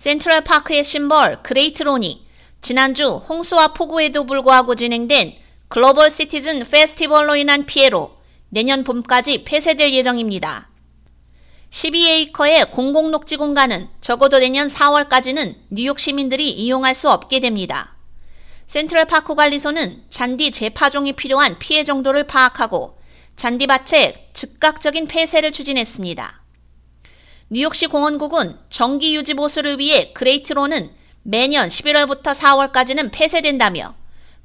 센트럴 파크의 심벌 그레이트론이 지난주 홍수와 폭우에도 불구하고 진행된 글로벌 시티즌 페스티벌로 인한 피해로 내년 봄까지 폐쇄될 예정입니다. 12에이커의 공공녹지 공간은 적어도 내년 4월까지는 뉴욕 시민들이 이용할 수 없게 됩니다. 센트럴 파크 관리소는 잔디 재파종이 필요한 피해 정도를 파악하고 잔디밭의 즉각적인 폐쇄를 추진했습니다. 뉴욕시 공원국은 정기 유지 보수를 위해 그레이트론은 매년 11월부터 4월까지는 폐쇄된다며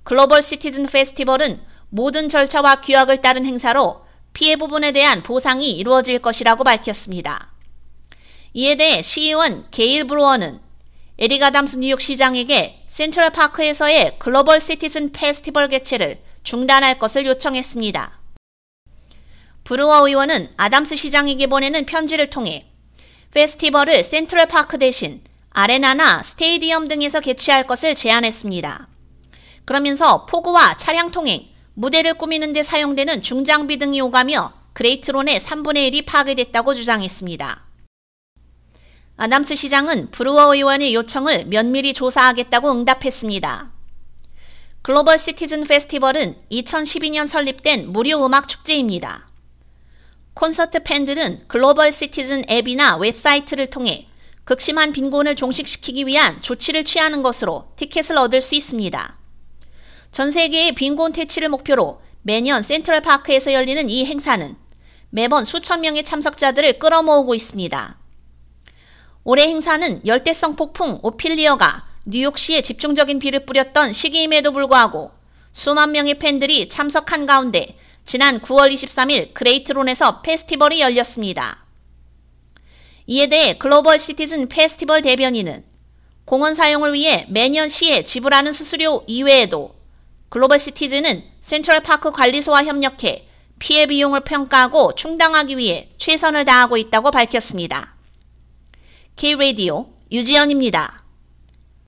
글로벌 시티즌 페스티벌은 모든 절차와 규약을 따른 행사로 피해 부분에 대한 보상이 이루어질 것이라고 밝혔습니다. 이에 대해 시의원 게일 브로어는 에릭 아담스 뉴욕시장에게 센트럴파크에서의 글로벌 시티즌 페스티벌 개최를 중단할 것을 요청했습니다. 브루어 의원은 아담스 시장에게 보내는 편지를 통해 페스티벌을 센트럴파크 대신 아레나나 스테이디엄 등에서 개최할 것을 제안했습니다. 그러면서 폭우와 차량 통행, 무대를 꾸미는 데 사용되는 중장비 등이 오가며 그레이트론의 3분의 1이 파괴됐다고 주장했습니다. 아담스 시장은 브루어 의원의 요청을 면밀히 조사하겠다고 응답했습니다. 글로벌 시티즌 페스티벌은 2012년 설립된 무료 음악 축제입니다. 콘서트 팬들은 글로벌 시티즌 앱이나 웹사이트를 통해 극심한 빈곤을 종식시키기 위한 조치를 취하는 것으로 티켓을 얻을 수 있습니다. 전 세계의 빈곤 퇴치를 목표로 매년 센트럴 파크에서 열리는 이 행사는 매번 수천 명의 참석자들을 끌어모으고 있습니다. 올해 행사는 열대성 폭풍 오필리어가 뉴욕시에 집중적인 비를 뿌렸던 시기임에도 불구하고 수만 명의 팬들이 참석한 가운데 지난 9월 23일 그레이트론에서 페스티벌이 열렸습니다. 이에 대해 글로벌 시티즌 페스티벌 대변인은 공원 사용을 위해 매년 시에 지불하는 수수료 이외에도 글로벌 시티즌은 센트럴파크 관리소와 협력해 피해 비용을 평가하고 충당하기 위해 최선을 다하고 있다고 밝혔습니다. K-Radio 유지연입니다.